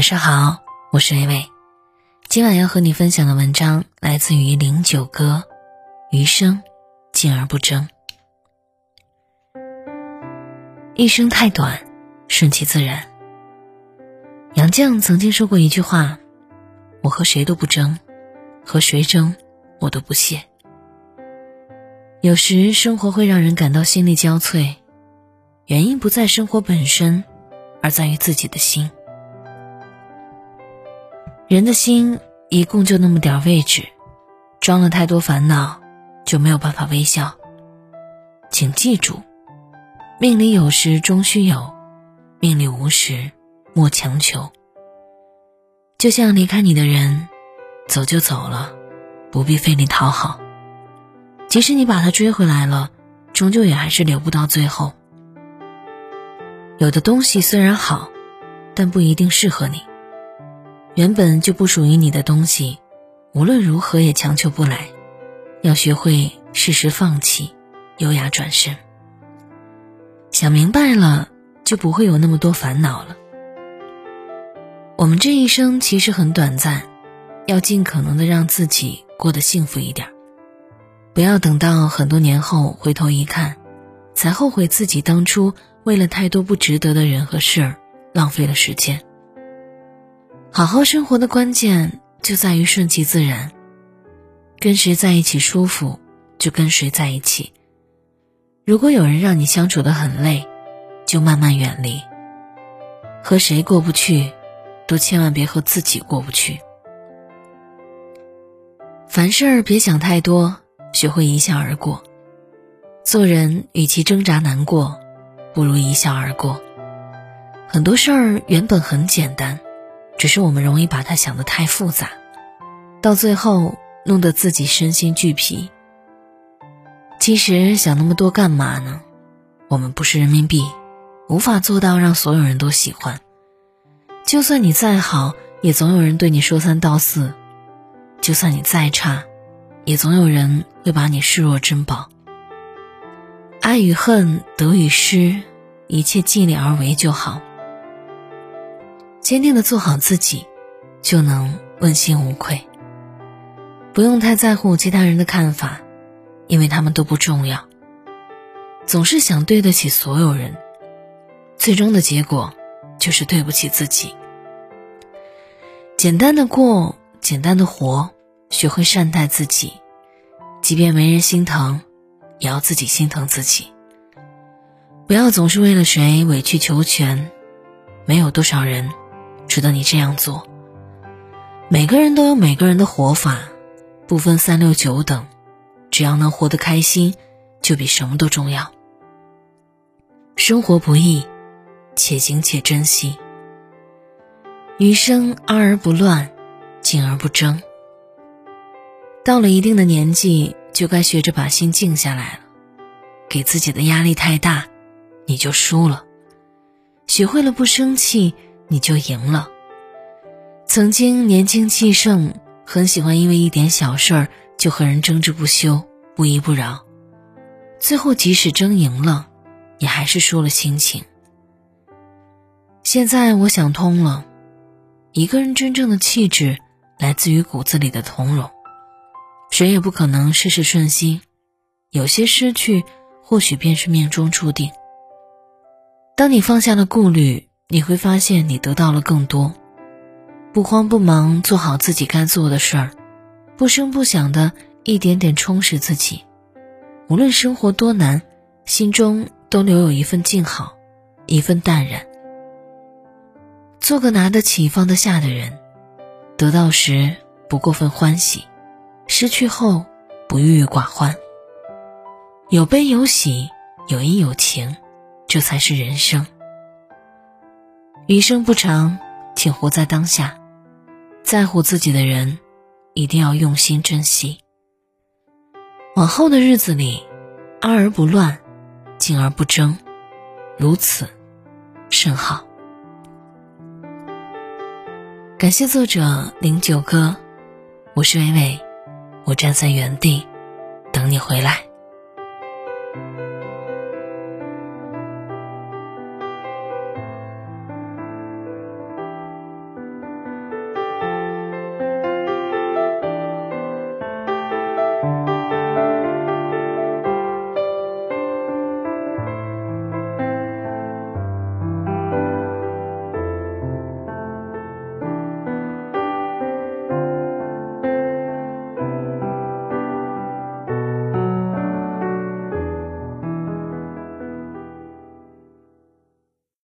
晚上好，我是微微。今晚要和你分享的文章来自于零九歌，余生静而不争。一生太短，顺其自然。杨绛曾经说过一句话：“我和谁都不争，和谁争，我都不屑。”有时生活会让人感到心力交瘁，原因不在生活本身，而在于自己的心。人的心一共就那么点位置，装了太多烦恼，就没有办法微笑。请记住，命里有时终须有，命里无时莫强求。就像离开你的人，走就走了，不必费力讨好。即使你把他追回来了，终究也还是留不到最后。有的东西虽然好，但不一定适合你。原本就不属于你的东西，无论如何也强求不来。要学会适时放弃，优雅转身。想明白了，就不会有那么多烦恼了。我们这一生其实很短暂，要尽可能的让自己过得幸福一点。不要等到很多年后回头一看，才后悔自己当初为了太多不值得的人和事儿，浪费了时间。好好生活的关键就在于顺其自然，跟谁在一起舒服，就跟谁在一起。如果有人让你相处的很累，就慢慢远离。和谁过不去，都千万别和自己过不去。凡事别想太多，学会一笑而过。做人与其挣扎难过，不如一笑而过。很多事儿原本很简单。只是我们容易把它想得太复杂，到最后弄得自己身心俱疲。其实想那么多干嘛呢？我们不是人民币，无法做到让所有人都喜欢。就算你再好，也总有人对你说三道四；就算你再差，也总有人会把你视若珍宝。爱与恨，得与失，一切尽力而为就好。坚定的做好自己，就能问心无愧。不用太在乎其他人的看法，因为他们都不重要。总是想对得起所有人，最终的结果就是对不起自己。简单的过，简单的活，学会善待自己，即便没人心疼，也要自己心疼自己。不要总是为了谁委曲求全，没有多少人。值得你这样做。每个人都有每个人的活法，不分三六九等，只要能活得开心，就比什么都重要。生活不易，且行且珍惜。余生安而不乱，静而不争。到了一定的年纪，就该学着把心静下来了。给自己的压力太大，你就输了。学会了不生气。你就赢了。曾经年轻气盛，很喜欢因为一点小事儿就和人争执不休、不依不饶，最后即使争赢了，也还是输了心情。现在我想通了，一个人真正的气质来自于骨子里的从容。谁也不可能事事顺心，有些失去或许便是命中注定。当你放下了顾虑。你会发现，你得到了更多。不慌不忙做好自己该做的事儿，不声不响的一点点充实自己。无论生活多难，心中都留有一份静好，一份淡然。做个拿得起放得下的人，得到时不过分欢喜，失去后不郁郁寡欢。有悲有喜，有阴有晴，这才是人生。余生不长，请活在当下。在乎自己的人，一定要用心珍惜。往后的日子里，安而不乱，静而不争，如此甚好。感谢作者零九哥，我是伟伟，我站在原地等你回来。